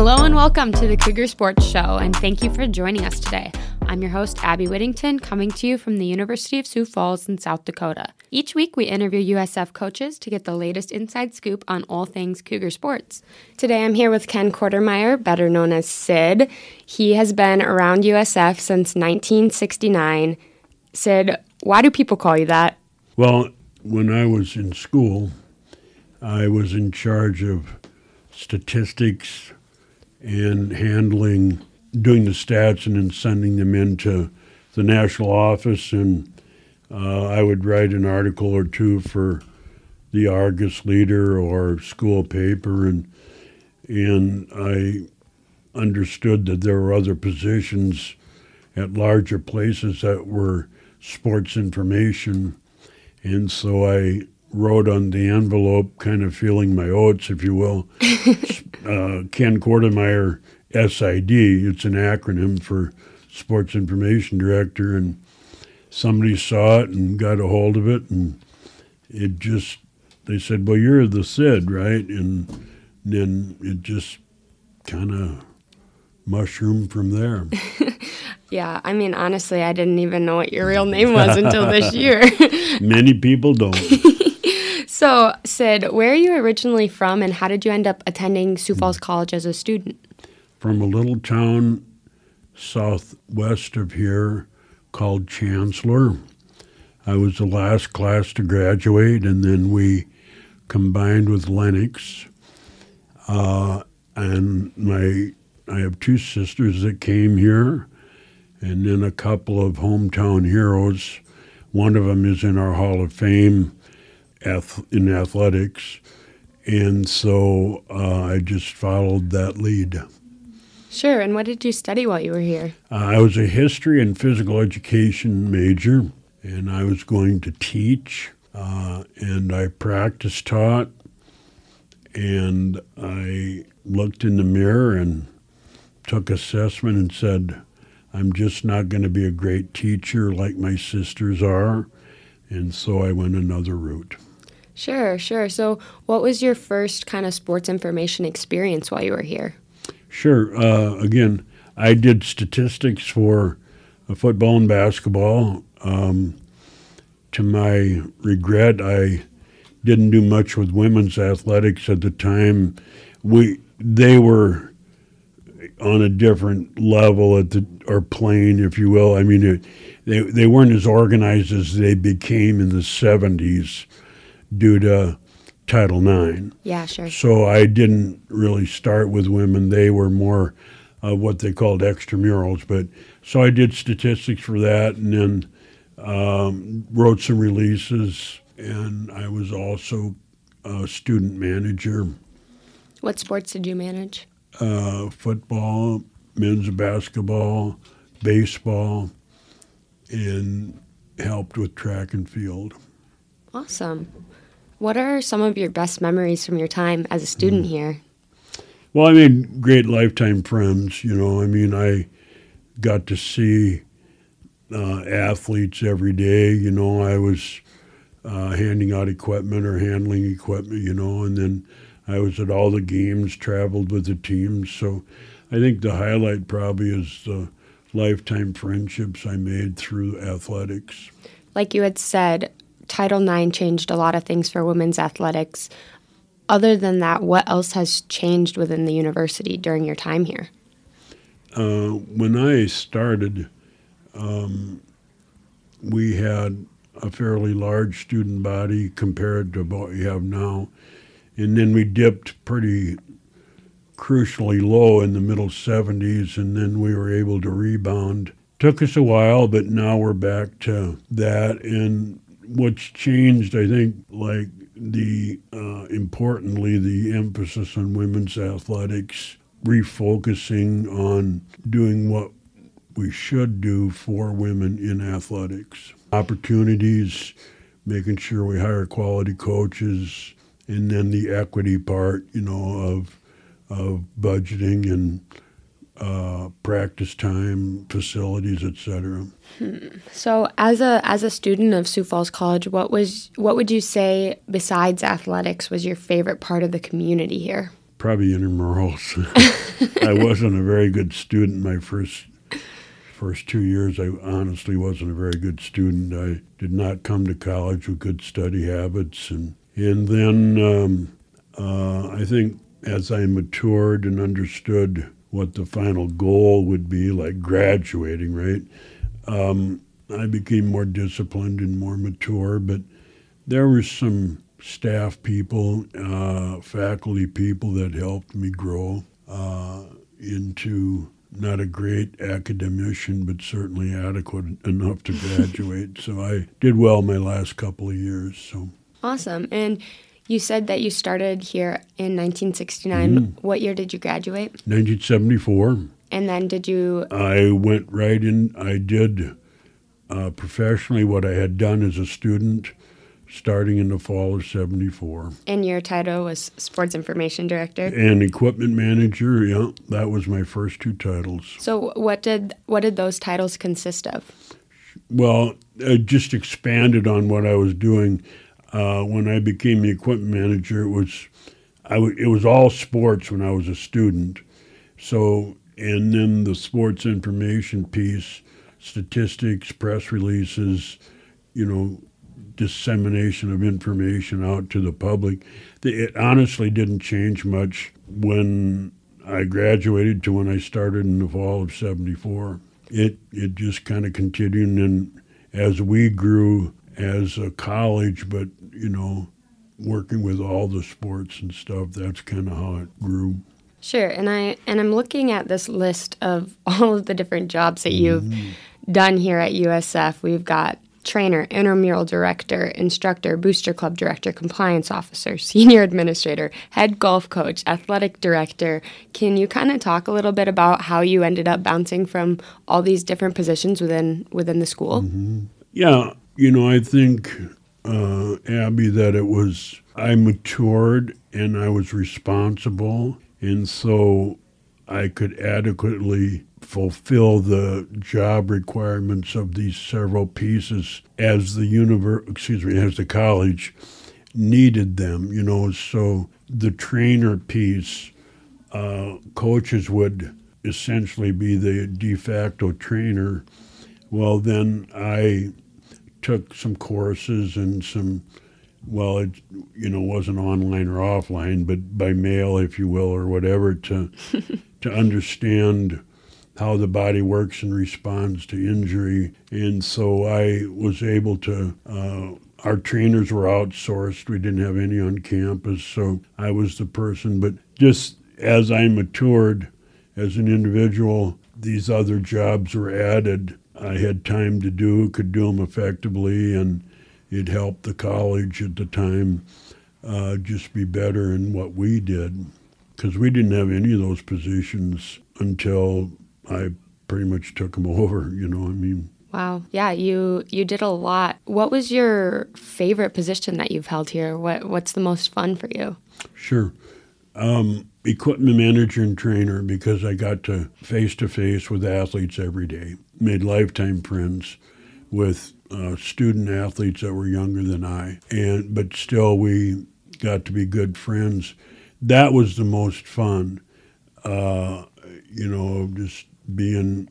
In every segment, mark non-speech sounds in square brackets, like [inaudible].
Hello and welcome to the Cougar Sports Show, and thank you for joining us today. I'm your host, Abby Whittington, coming to you from the University of Sioux Falls in South Dakota. Each week, we interview USF coaches to get the latest inside scoop on all things Cougar sports. Today, I'm here with Ken Kortemeyer, better known as Sid. He has been around USF since 1969. Sid, why do people call you that? Well, when I was in school, I was in charge of statistics and handling, doing the stats and then sending them into the national office. And uh, I would write an article or two for the Argus Leader or school paper. And, and I understood that there were other positions at larger places that were sports information. And so I wrote on the envelope, kind of feeling my oats, if you will, [laughs] uh, Ken Kortemeyer SID. It's an acronym for Sports Information Director. And somebody saw it and got a hold of it. And it just, they said, well, you're the Sid, right? And then it just kind of mushroomed from there. [laughs] Yeah, I mean, honestly, I didn't even know what your real name was until this [laughs] year. Many people don't. So, Sid, where are you originally from and how did you end up attending Sioux Falls College as a student? From a little town southwest of here called Chancellor. I was the last class to graduate, and then we combined with Lennox. Uh, and my I have two sisters that came here and then a couple of hometown heroes. One of them is in our Hall of Fame in athletics, and so uh, I just followed that lead. Sure. And what did you study while you were here? Uh, I was a history and physical education major, and I was going to teach, uh, and I practice taught, and I looked in the mirror and took assessment and said, I'm just not going to be a great teacher like my sisters are. And so I went another route. Sure, sure. So, what was your first kind of sports information experience while you were here? Sure. Uh, again, I did statistics for football and basketball. Um, to my regret, I didn't do much with women's athletics at the time. We they were on a different level at the or plane, if you will. I mean, it, they they weren't as organized as they became in the '70s due to Title IX. Yeah, sure. So I didn't really start with women. They were more uh, what they called extramurals. But so I did statistics for that, and then um, wrote some releases, and I was also a student manager. What sports did you manage? uh, football, men's basketball, baseball, and helped with track and field. Awesome. What are some of your best memories from your time as a student mm. here? Well, I made great lifetime friends. You know, I mean, I got to see uh, athletes every day. You know, I was uh, handing out equipment or handling equipment, you know, and then I was at all the games, traveled with the teams. So I think the highlight probably is the lifetime friendships I made through athletics. Like you had said, Title IX changed a lot of things for women's athletics. Other than that, what else has changed within the university during your time here? Uh, when I started, um, we had a fairly large student body compared to what we have now and then we dipped pretty crucially low in the middle 70s, and then we were able to rebound. Took us a while, but now we're back to that. And what's changed, I think, like the uh, importantly, the emphasis on women's athletics, refocusing on doing what we should do for women in athletics. Opportunities, making sure we hire quality coaches, and then the equity part, you know, of of budgeting and uh, practice time, facilities, etc. Hmm. So, as a as a student of Sioux Falls College, what was what would you say besides athletics was your favorite part of the community here? Probably intramurals. [laughs] [laughs] I wasn't a very good student my first first two years. I honestly wasn't a very good student. I did not come to college with good study habits, and and then um, uh, I think as I matured and understood what the final goal would be, like graduating, right? Um, I became more disciplined and more mature, but there were some staff people, uh, faculty people that helped me grow uh, into not a great academician, but certainly adequate enough to [laughs] graduate. so I did well my last couple of years. So awesome. And you said that you started here in 1969. Mm. What year did you graduate? 1974. And then did you? I went right in. I did uh, professionally what I had done as a student starting in the fall of 74. And your title was Sports Information Director? And Equipment Manager, yeah. That was my first two titles. So what did what did those titles consist of? Well, I just expanded on what I was doing. Uh, when I became the equipment manager, it was I w- it was all sports when I was a student. So, and then the sports information piece, statistics, press releases, you know, dissemination of information out to the public. It honestly didn't change much when I graduated to when I started in the fall of 74. It, it just kind of continued, and as we grew as a college, but, you know, working with all the sports and stuff, that's kind of how it grew. Sure, and I and I'm looking at this list of [laughs] all of the different jobs that you've mm-hmm. done here at USF. We've got trainer, intramural director, instructor, booster club director, compliance officer, [laughs] senior administrator, head golf coach, athletic director. Can you kind of talk a little bit about how you ended up bouncing from all these different positions within within the school? Mm-hmm. Yeah, you know, I think uh, Abby that it was I matured and I was responsible, and so I could adequately fulfill the job requirements of these several pieces as the univer- excuse me as the college needed them you know. So the trainer piece uh, coaches would essentially be the de facto trainer. Well then i took some courses and some well it you know wasn't online or offline but by mail if you will or whatever to [laughs] to understand how the body works and responds to injury. And so I was able to, uh, our trainers were outsourced. We didn't have any on campus. So I was the person. But just as I matured as an individual, these other jobs were added. I had time to do, could do them effectively, and it helped the college at the time uh, just be better in what we did because we didn't have any of those positions until I pretty much took them [laughs] over. You know, I mean. Wow. Yeah, you you did a lot. What was your favorite position that you've held here? What what's the most fun for you? Sure. Um, equipment manager and trainer because I got to face to face with athletes every day. Made lifetime friends with uh, student athletes that were younger than I, and but still we got to be good friends. That was the most fun. Uh, you know, just being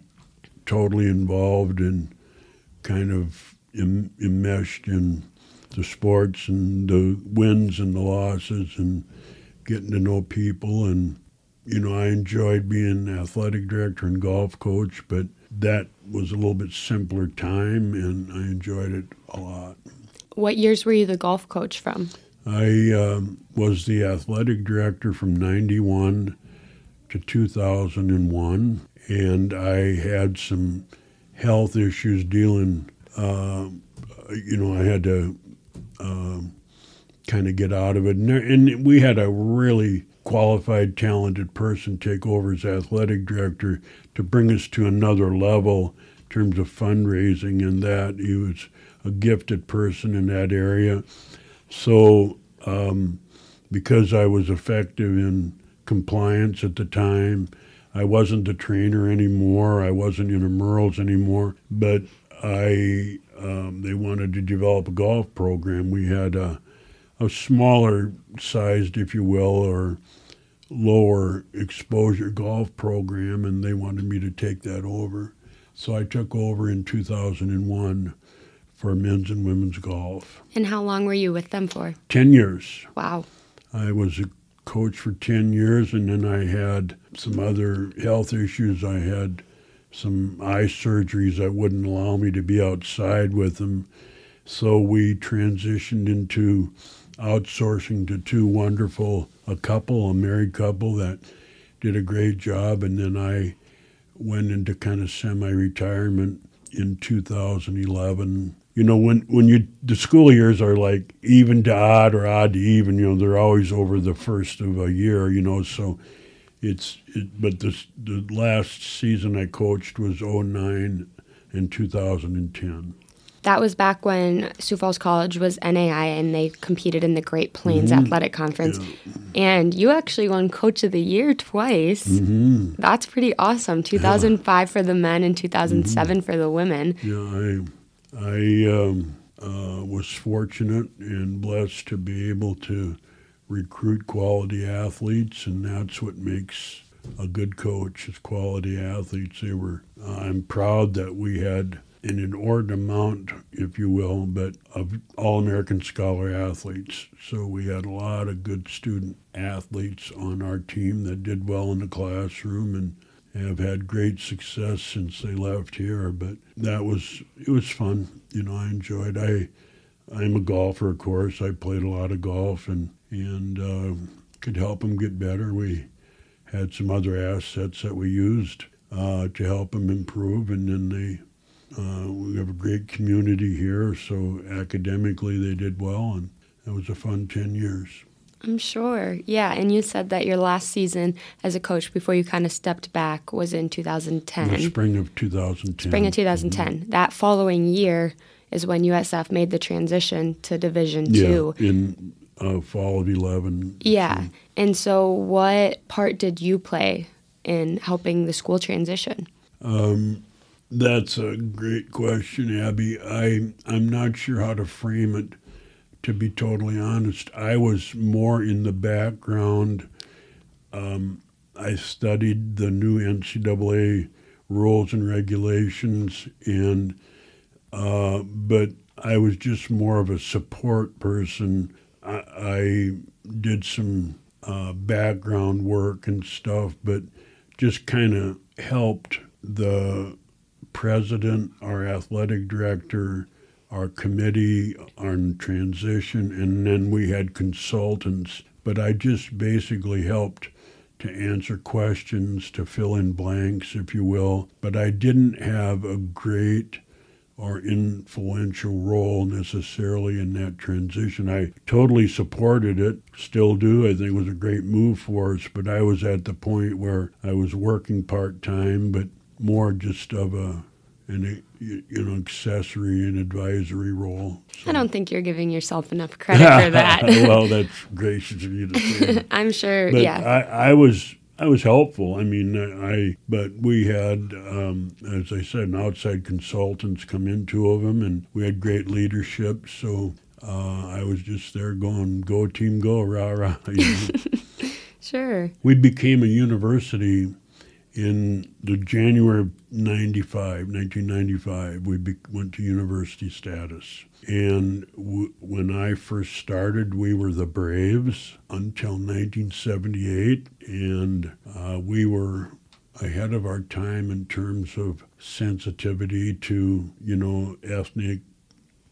totally involved and kind of Im- enmeshed in the sports and the wins and the losses and getting to know people and you know I enjoyed being athletic director and golf coach but that was a little bit simpler time and I enjoyed it a lot. What years were you the golf coach from? I um, was the athletic director from 91 to 2001 and I had some health issues dealing. Uh, you know, I had to uh, um, kind of get out of it, and, there, and we had a really qualified, talented person take over as athletic director to bring us to another level in terms of fundraising, and that he was a gifted person in that area. So, um, because I was effective in compliance at the time I wasn't the trainer anymore. I wasn't in intramurals anymore. But I, um, they wanted to develop a golf program. We had a, a smaller sized, if you will, or lower exposure golf program, and they wanted me to take that over. So I took over in 2001 for men's and women's golf. And how long were you with them for? 10 years. Wow. I was a coach for 10 years, and then I had some other health issues. I had some eye surgeries that wouldn't allow me to be outside with them. So we transitioned into outsourcing to two wonderful, a couple, a married couple that did a great job. And then I went into kind of semi retirement in 2011. You know, when, when you, the school years are like even to odd or odd to even, you know, they're always over the first of a year, you know, so it's, it, but this, the last season I coached was 09 and 2010. That was back when Sioux Falls College was NAI and they competed in the Great Plains Mhm. Athletic Conference. Yeah. And you actually won Coach of the Year twice. hmm That's pretty awesome. 2005 for the men and 2007 for the women. Yeah, I, I um, uh, was fortunate and blessed to be able to recruit quality athletes, and that's what makes a good coach is quality athletes. They were. I'm proud that we had an inordinate amount, if you will, but of all-American scholar athletes. So we had a lot of good student athletes on our team that did well in the classroom and have had great success since they left here. But that was it was fun. You know, I enjoyed. I I'm a golfer, of course. I played a lot of golf and and uh, could help them get better. We had some other assets that we used uh, to help them improve, and then they. Uh, we have a great community here, so academically they did well, and it was a fun 10 years. I'm sure. Yeah. And you said that your last season as a coach before you kind of stepped back was in 2010. The spring of 2010. Spring of 2010. That following year is when USF made the transition to Division Yeah, Two. in uh, fall of 11. Yeah. And so, what part did you play in helping the school transition? Um, that's a great question, Abby. I I'm not sure how to frame it. To be totally honest, I was more in the background. Um, I studied the new NCAA rules and regulations, and uh, but I was just more of a support person. I, I did some uh, background work and stuff, but just kind of helped the president, our athletic director, our committee on transition, and then we had consultants. But I just basically helped to answer questions, to fill in blanks, if you will. But I didn't have a great or influential role necessarily in that transition. I totally supported it, still do. I think it was a great move for us, but I was at the point where I was working part time, but more just of a an you know accessory and advisory role. I don't think you're giving yourself enough credit for [laughs] that. well, that's gracious of you to say. [laughs] I'm sure, But yeah. I, I was I was helpful. I mean, I but we had, um, as I said, an outside consultants come in, two of them, and we had great leadership. So uh, I was just there going, "Go team, go, rah rah." [laughs] You know? Sure. we became a university in the January of 95, 1995. We be, went to university status. And w- when I first started, we were the Braves until 1978. And uh, we were ahead of our time in terms of sensitivity to, you know, ethnic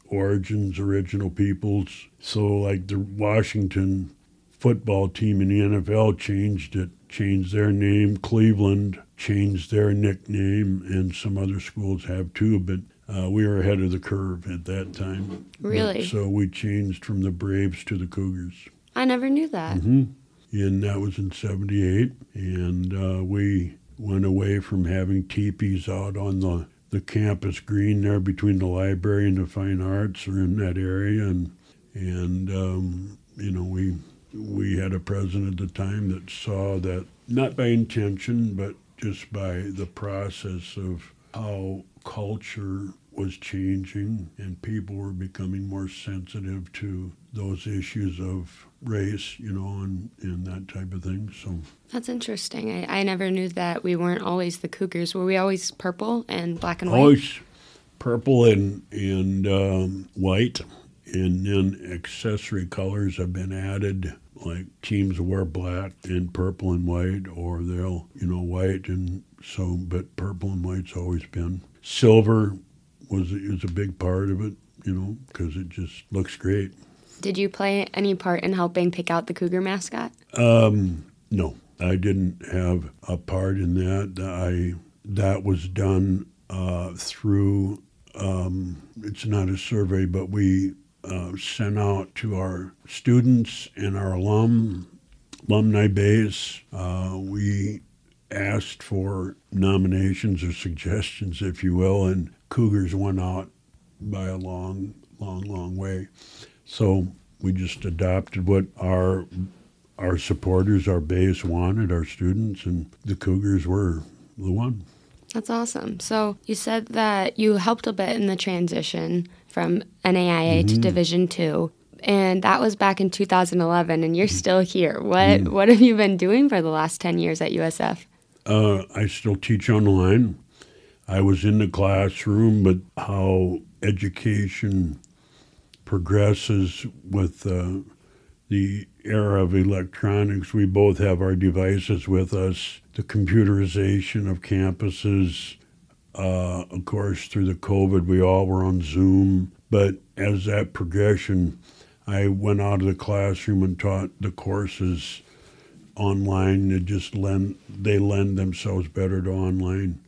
origins, original peoples. So, like the Washington football team in the NFL changed it, changed their name. Cleveland changed their nickname, and some other schools have too. But uh, we were ahead of the curve at that time. Really? So we changed from the Braves to the Cougars. I never knew that. hmm And that was in 78. And uh, we went away from having teepees out on the, the campus green there between the library and the fine arts or in that area. And, and um, you know, we, we had a president at the time that saw that, not by intention, but just by the process of how culture was changing and people were becoming more sensitive to those issues of race, you know, and, and that type of thing. So that's interesting. I, I never knew that we weren't always the Cougars. Were we always purple and black and white? Always purple and and um, white, and then accessory colors have been added. Like teams wear black and purple and white, or they'll you know white and so. But purple and white's always been silver was is a big part of it, you know, because it just looks great. Did you play any part in helping pick out the cougar mascot? Um, no, I didn't have a part in that. I that was done uh, through. Um, it's not a survey, but we uh, sent out to our students and our alum alumni base. Uh, we asked for nominations or suggestions, if you will, and Cougars went out by a long, long, long way. So we just adopted what our our supporters, our base wanted, our students, and the Cougars were the one. That's awesome. So you said that you helped a bit in the transition from NAIA mm-hmm. to Division Two, and that was back in 2011. And you're still here. What mm-hmm. what have you been doing for the last 10 years at USF? Uh, I still teach online. I was in the classroom, but how education progresses with uh, the era of electronics, we both have our devices with us. The computerization of campuses, uh, of course, through the COVID, we all were on Zoom. But as that progression, I went out of the classroom and taught the courses online. It just lend they lend themselves better to online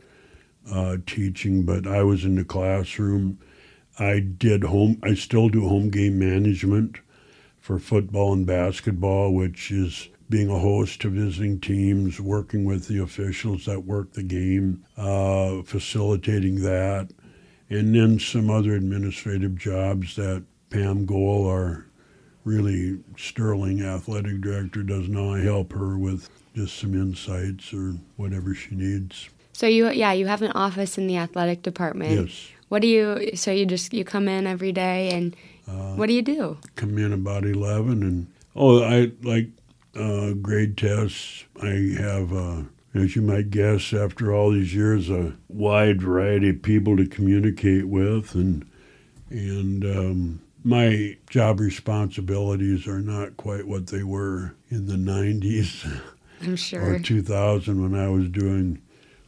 uh, teaching. But I was in the classroom. I did home. I still do home game management for football and basketball, which is being a host to visiting teams, working with the officials that work the game, uh, facilitating that, and then some other administrative jobs that Pam Gohl, our really sterling athletic director does now. I help her with just some insights or whatever she needs. So you yeah, you have an office in the athletic department. Yes. What do you so you just you come in every day and uh, what do you do? Come in about 11 and oh, I like uh, grade tests. I have uh, as you might guess, after all these years, a wide variety of people to communicate with, and and um, my job responsibilities are not quite what they were in the 90s [laughs] I'm sure. or 2000 when I was doing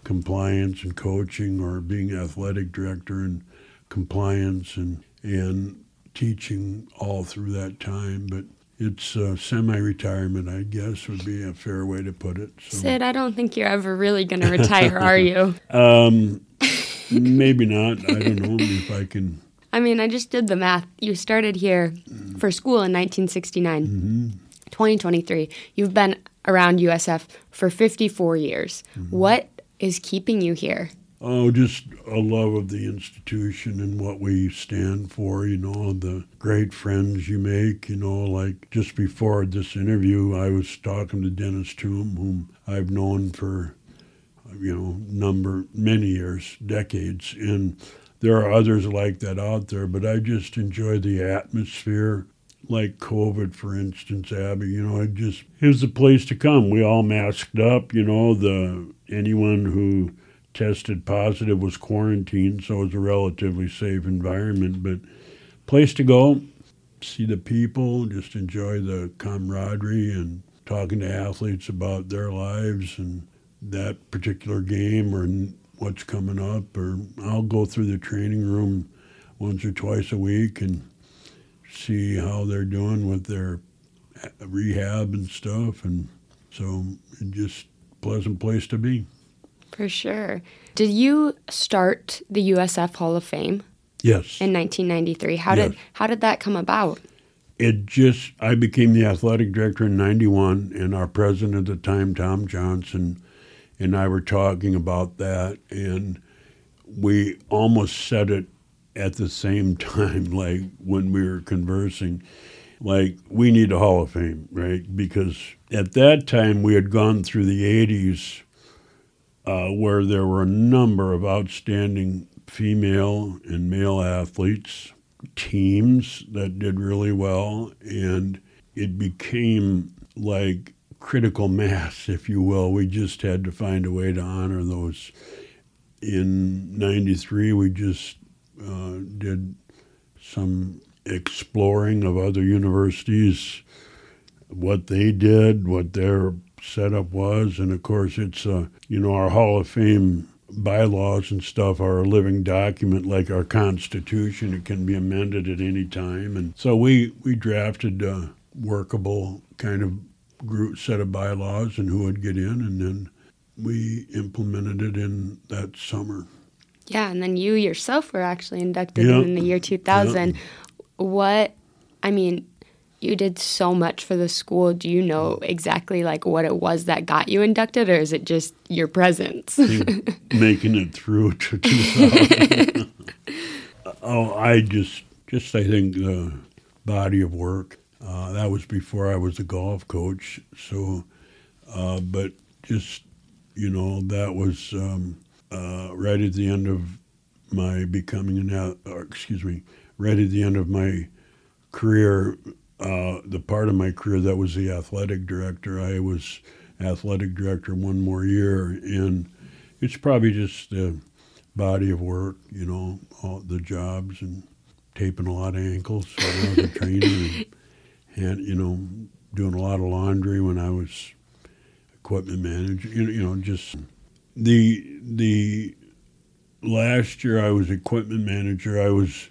compliance and coaching or being athletic director and compliance and and teaching all through that time but it's uh, semi-retirement i guess would be a fair way to put it so. sid i don't think you're ever really going to retire are you [laughs] [laughs] um, maybe not i don't know if i can I mean, I just did the math. You started here for school in 1969. Mm-hmm. 2023. You've been around USF for 54 years. Mm-hmm. What is keeping you here? Oh, just a love of the institution and what we stand for, you know, the great friends you make, you know, like just before this interview, I was talking to Dennis Toom, whom I've known for, you know, number, many years, decades. And there are others like that out there, but I just enjoy the atmosphere. Like COVID, for instance, Abby, you know, it just it was the place to come. We all masked up, you know. The anyone who tested positive was quarantined, so it was a relatively safe environment. But place to go, see the people, just enjoy the camaraderie and talking to athletes about their lives and that particular game or what's coming up, or I'll go through the training room once or twice a week and see how they're doing with their uh, rehab and stuff. And so just pleasant place to be. For sure. Did you start the USF Hall of Fame? Yes. In 1993. How yes. did how did that come about? It just I became the athletic director in 91 and our president at the time Tom Johnson and I were talking about that, and we almost said it at the same [laughs] time, like when we were conversing. Like, we need a Hall of Fame, right? Because at that time, we had gone through the 80s uh, where there were a number of outstanding female and male athletes, teams that did really well, and it became like critical mass, [laughs] if you will. We just had to find a way to honor those. In 93, we just uh, did some exploring of other universities, what they did, what their setup was, and of course, it's uh, you know our Hall of Fame bylaws and stuff are a living document like our Constitution. It can be amended at any time, and so we we drafted a workable kind of group set of bylaws and who would get in, and then we implemented it in that summer. Yeah, and then you yourself were actually inducted in the year 2000. What, I mean, you did so much for the school. Do you know exactly like what it was that got you inducted, or is it just your presence? [laughs] Making it through [laughs] to 2000. oh, I just, just I think the body of work. Uh, that was before I was a golf coach. So, uh, but just you know, that was um, uh, right at the end of my becoming an, or excuse me, right at the end of my career, uh, the part of my career that was the athletic director. I was athletic director one more year, and it's probably just the body of work, you know, all the jobs and taping a lot of ankles when I was a trainer, and, and you know, doing a lot of laundry when I was equipment manager. You know, you know, just the the last year I was equipment manager. I was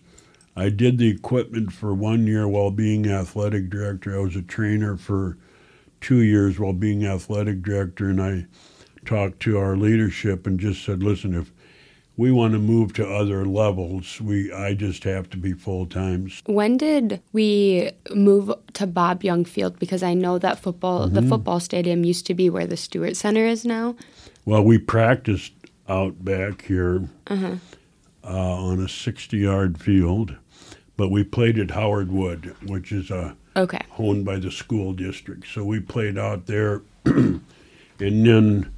I did the equipment for one year while being athletic director. I was a trainer for two years while being athletic director, and I talked to our leadership and just said, "Listen, if we want to move to other levels, we I just have to be full times." When did we move to Bob Young Field? Because I know that football, mm-hmm. the football stadium used to be where the Stewart Center is now. Well, we practiced out back here uh-huh. Uh, on a 60 yard field, but we played at Howard Wood, which is a okay. owned by the school district. So we played out there, [clears throat] and then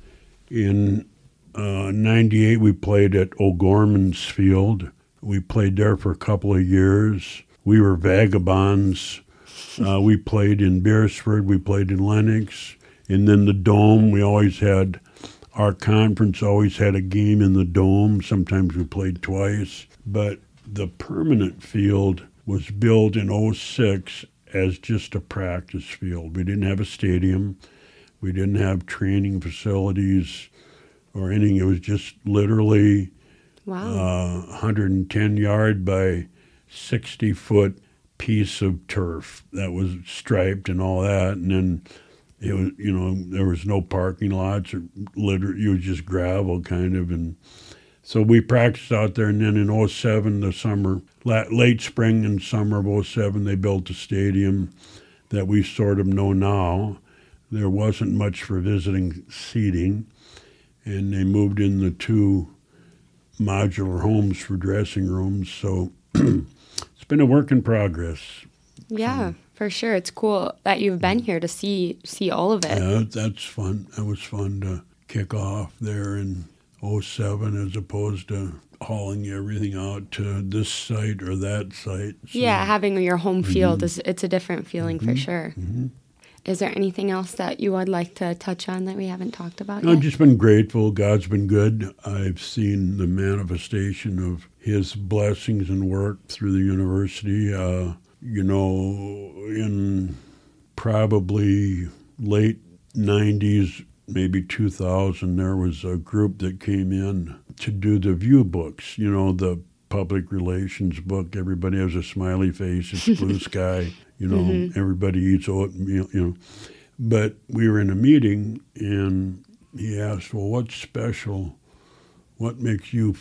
in uh, 98 we played at O'Gorman's Field. We played there for a couple of years. We were vagabonds. [laughs] Uh, we played in Beresford, we played in Lennox, and then the Dome. We always had our conference always had a game in the dome. Sometimes we played twice. But the permanent field was built in 06 as just a practice field. We didn't have a stadium. We didn't have training facilities or anything. It was just literally wow. uh, 110 yard by 60 foot piece of turf that was striped and all that. And then it was you know there was no parking lots or literally it was just gravel kind of and so we practiced out there and then in 07 the summer late spring and summer of 07 they built a stadium that we sort of know now. There wasn't much for visiting seating and they moved in the two modular homes for dressing rooms so [clears throat] it's been a work in progress. Yeah. So, for sure. It's cool that you've been here to see see all of it. Yeah, that's fun. It was fun to kick off there in 07 as opposed to hauling everything out to this site or that site. So, yeah, having your home field mm-hmm. is it's a different feeling mm-hmm. for sure. Mm-hmm. Is there anything else that you would like to touch on that we haven't talked about I've just been grateful. God's been good. I've seen the manifestation of His blessings and work through the university. Uh, you know, in probably late 90s, maybe 2000, there was a group that came in to do the view books, you know, the public relations book. Everybody has a smiley face, it's blue [laughs] sky, you know, mm-hmm. everybody eats oatmeal, you know. But we were in a meeting and he asked, Well, what's special? What makes you,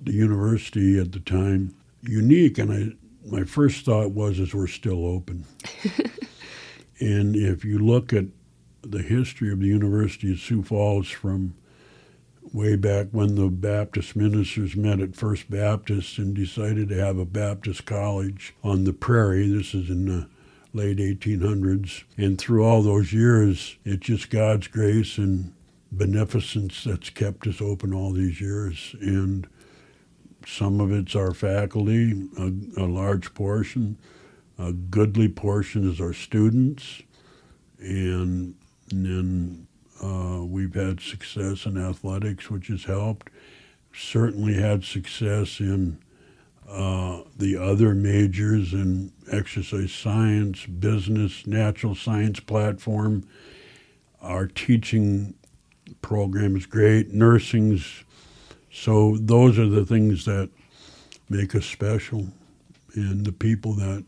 the university at the time, unique? And I my first thought was is we're still open. [laughs] and if you look at the history of the University of Sioux Falls from way back when the Baptist ministers met at First Baptist and decided to have a Baptist college on the prairie. This is in the late 1800s. And through all those years, it's just God's grace and beneficence that's kept us open all these years. And some of it's our faculty, a, a large portion. A goodly portion is our students, and, then uh, we've had success in athletics, which has helped. Certainly had success in uh, the other majors in exercise science, business, natural science platform. Our teaching program is great, nursing's. So those are the things that make us special, and the people that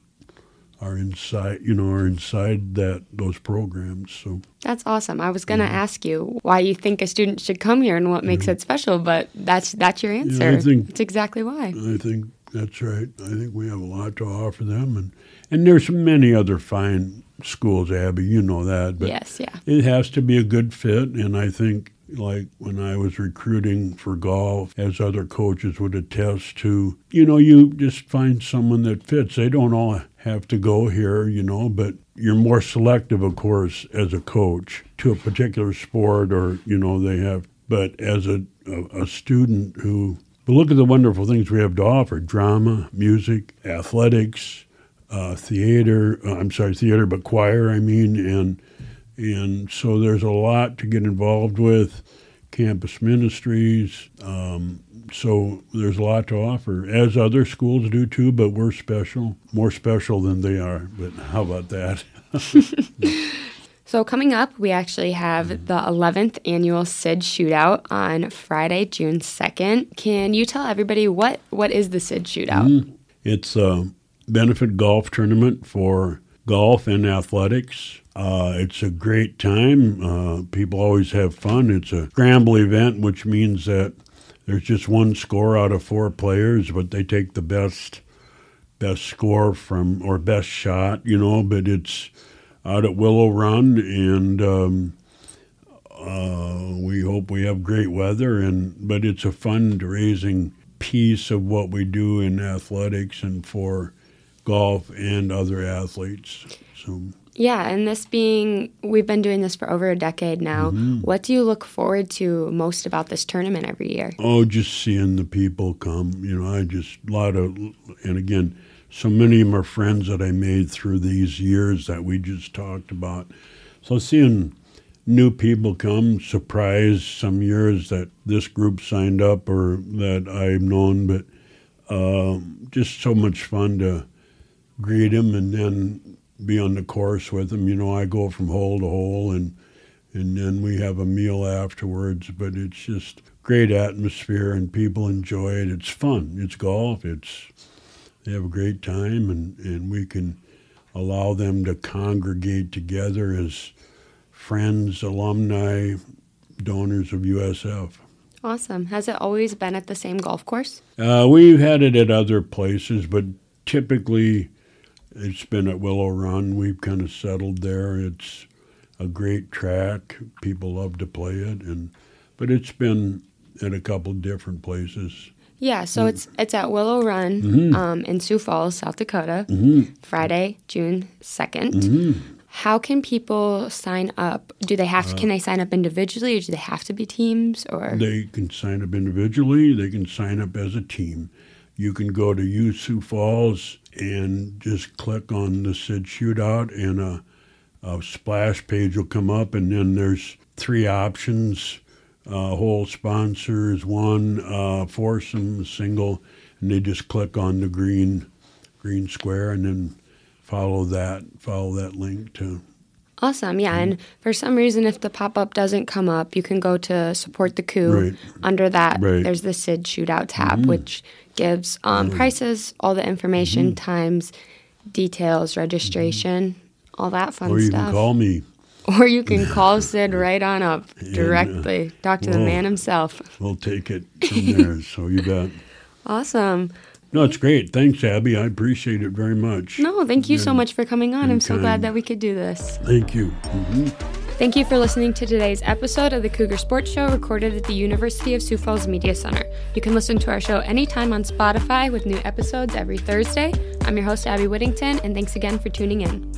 are inside, you know, are inside that those programs. So that's awesome. I was going to yeah. ask you why you think a student should come here and what makes yeah. it special, but that's that's your answer. Yeah, I think that's exactly why. I think that's right. I think we have a lot to offer them, and and there's many other fine schools, Abby. You know that. But yes, yeah. It has to be a good fit, and I think like when I was recruiting for golf, as other coaches would attest to, you know, you just find someone that fits. They don't all have to go here, you know, but you're more selective, of course, as a coach to a particular sport or, you know, they have, but as a, a, a student who, but look at the wonderful things we have to offer drama, music, athletics, uh, theater, uh, I'm sorry, theater, but choir, I mean, and, and so there's a lot to get involved with campus ministries. Um, so there's a lot to offer, as other schools do too, but we're special, more special than they are. But how about that? [laughs] so coming up, we actually have mm-hmm. the 11th annual SID Shootout on Friday, June 2nd. Can you tell everybody what, what is the SID Shootout? Mm-hmm. It's a benefit golf tournament for golf and athletics. Uh, it's a great time. Uh, people always have fun. It's a scramble event, which means that there's just one score out of four players, but they take the best best score from or best shot, you know. But it's out at Willow Run, and um, uh, we hope we have great weather. And but it's a fundraising piece of what we do in athletics and for golf and other athletes. So. Yeah, and this being, we've been doing this for over a decade now. Mm-hmm. What do you look forward to most about this tournament every year? Oh, just seeing the people come. You know, I just, a lot of, and again, so many of my friends that I made through these years that we just talked about. So seeing new people come, surprise some years that this group signed up or that I've known, but um, just so much fun to greet them and then be on the course with them. You know, I go from hole to hole and and then we have a meal afterwards. But it's just great atmosphere and people enjoy it. It's fun. It's golf. It's they have a great time and, and we can allow them to congregate together as friends, alumni, donors of USF. Awesome. Has it always been at the same golf course? Uh, we've had it at other places, but typically it's been at Willow Run. We've kind of settled there. It's a great track. People love to play it, and but it's been at a couple different places. Yeah, so mm. it's it's at Willow Run mm-hmm. um, in Sioux Falls, South Dakota, mm-hmm. Friday, June 2nd mm-hmm. How can people sign up? Do they have? To, uh, can they sign up individually, or do they have to be teams? Or they can sign up individually. They can sign up as a team. You can go to U Falls and just click on the SID shootout, and a, a splash page will come up, and then there's three options. Uh, whole sponsors, one uh, foursome, single, and they just click on the green green square and then follow that follow that link to Awesome. Yeah. And for some reason, if the pop up doesn't come up, you can go to support the coup. Right. Under that, right. there's the SID shootout tab, mm-hmm. which gives um, mm-hmm. prices, all the information, mm-hmm. times, details, registration, mm-hmm. all that fun or you stuff. Can call me. [laughs] Or you can call [laughs] Sid right on up directly. And, uh, Talk to we'll, the man himself. We'll take it from there. so you bet. [laughs] Awesome. No, it's great. Thanks, Abby. I appreciate it very much. No, thank you and, so much for coming on. I'm so kind. glad that we could do this. Thank you. Mm-hmm. Thank you for listening to today's episode of the Cougar Sports Show recorded at the University of Sioux Falls Media Center. You can listen to our show anytime on Spotify with new episodes every Thursday. I'm your host, Abby Whittington, and thanks again for tuning in.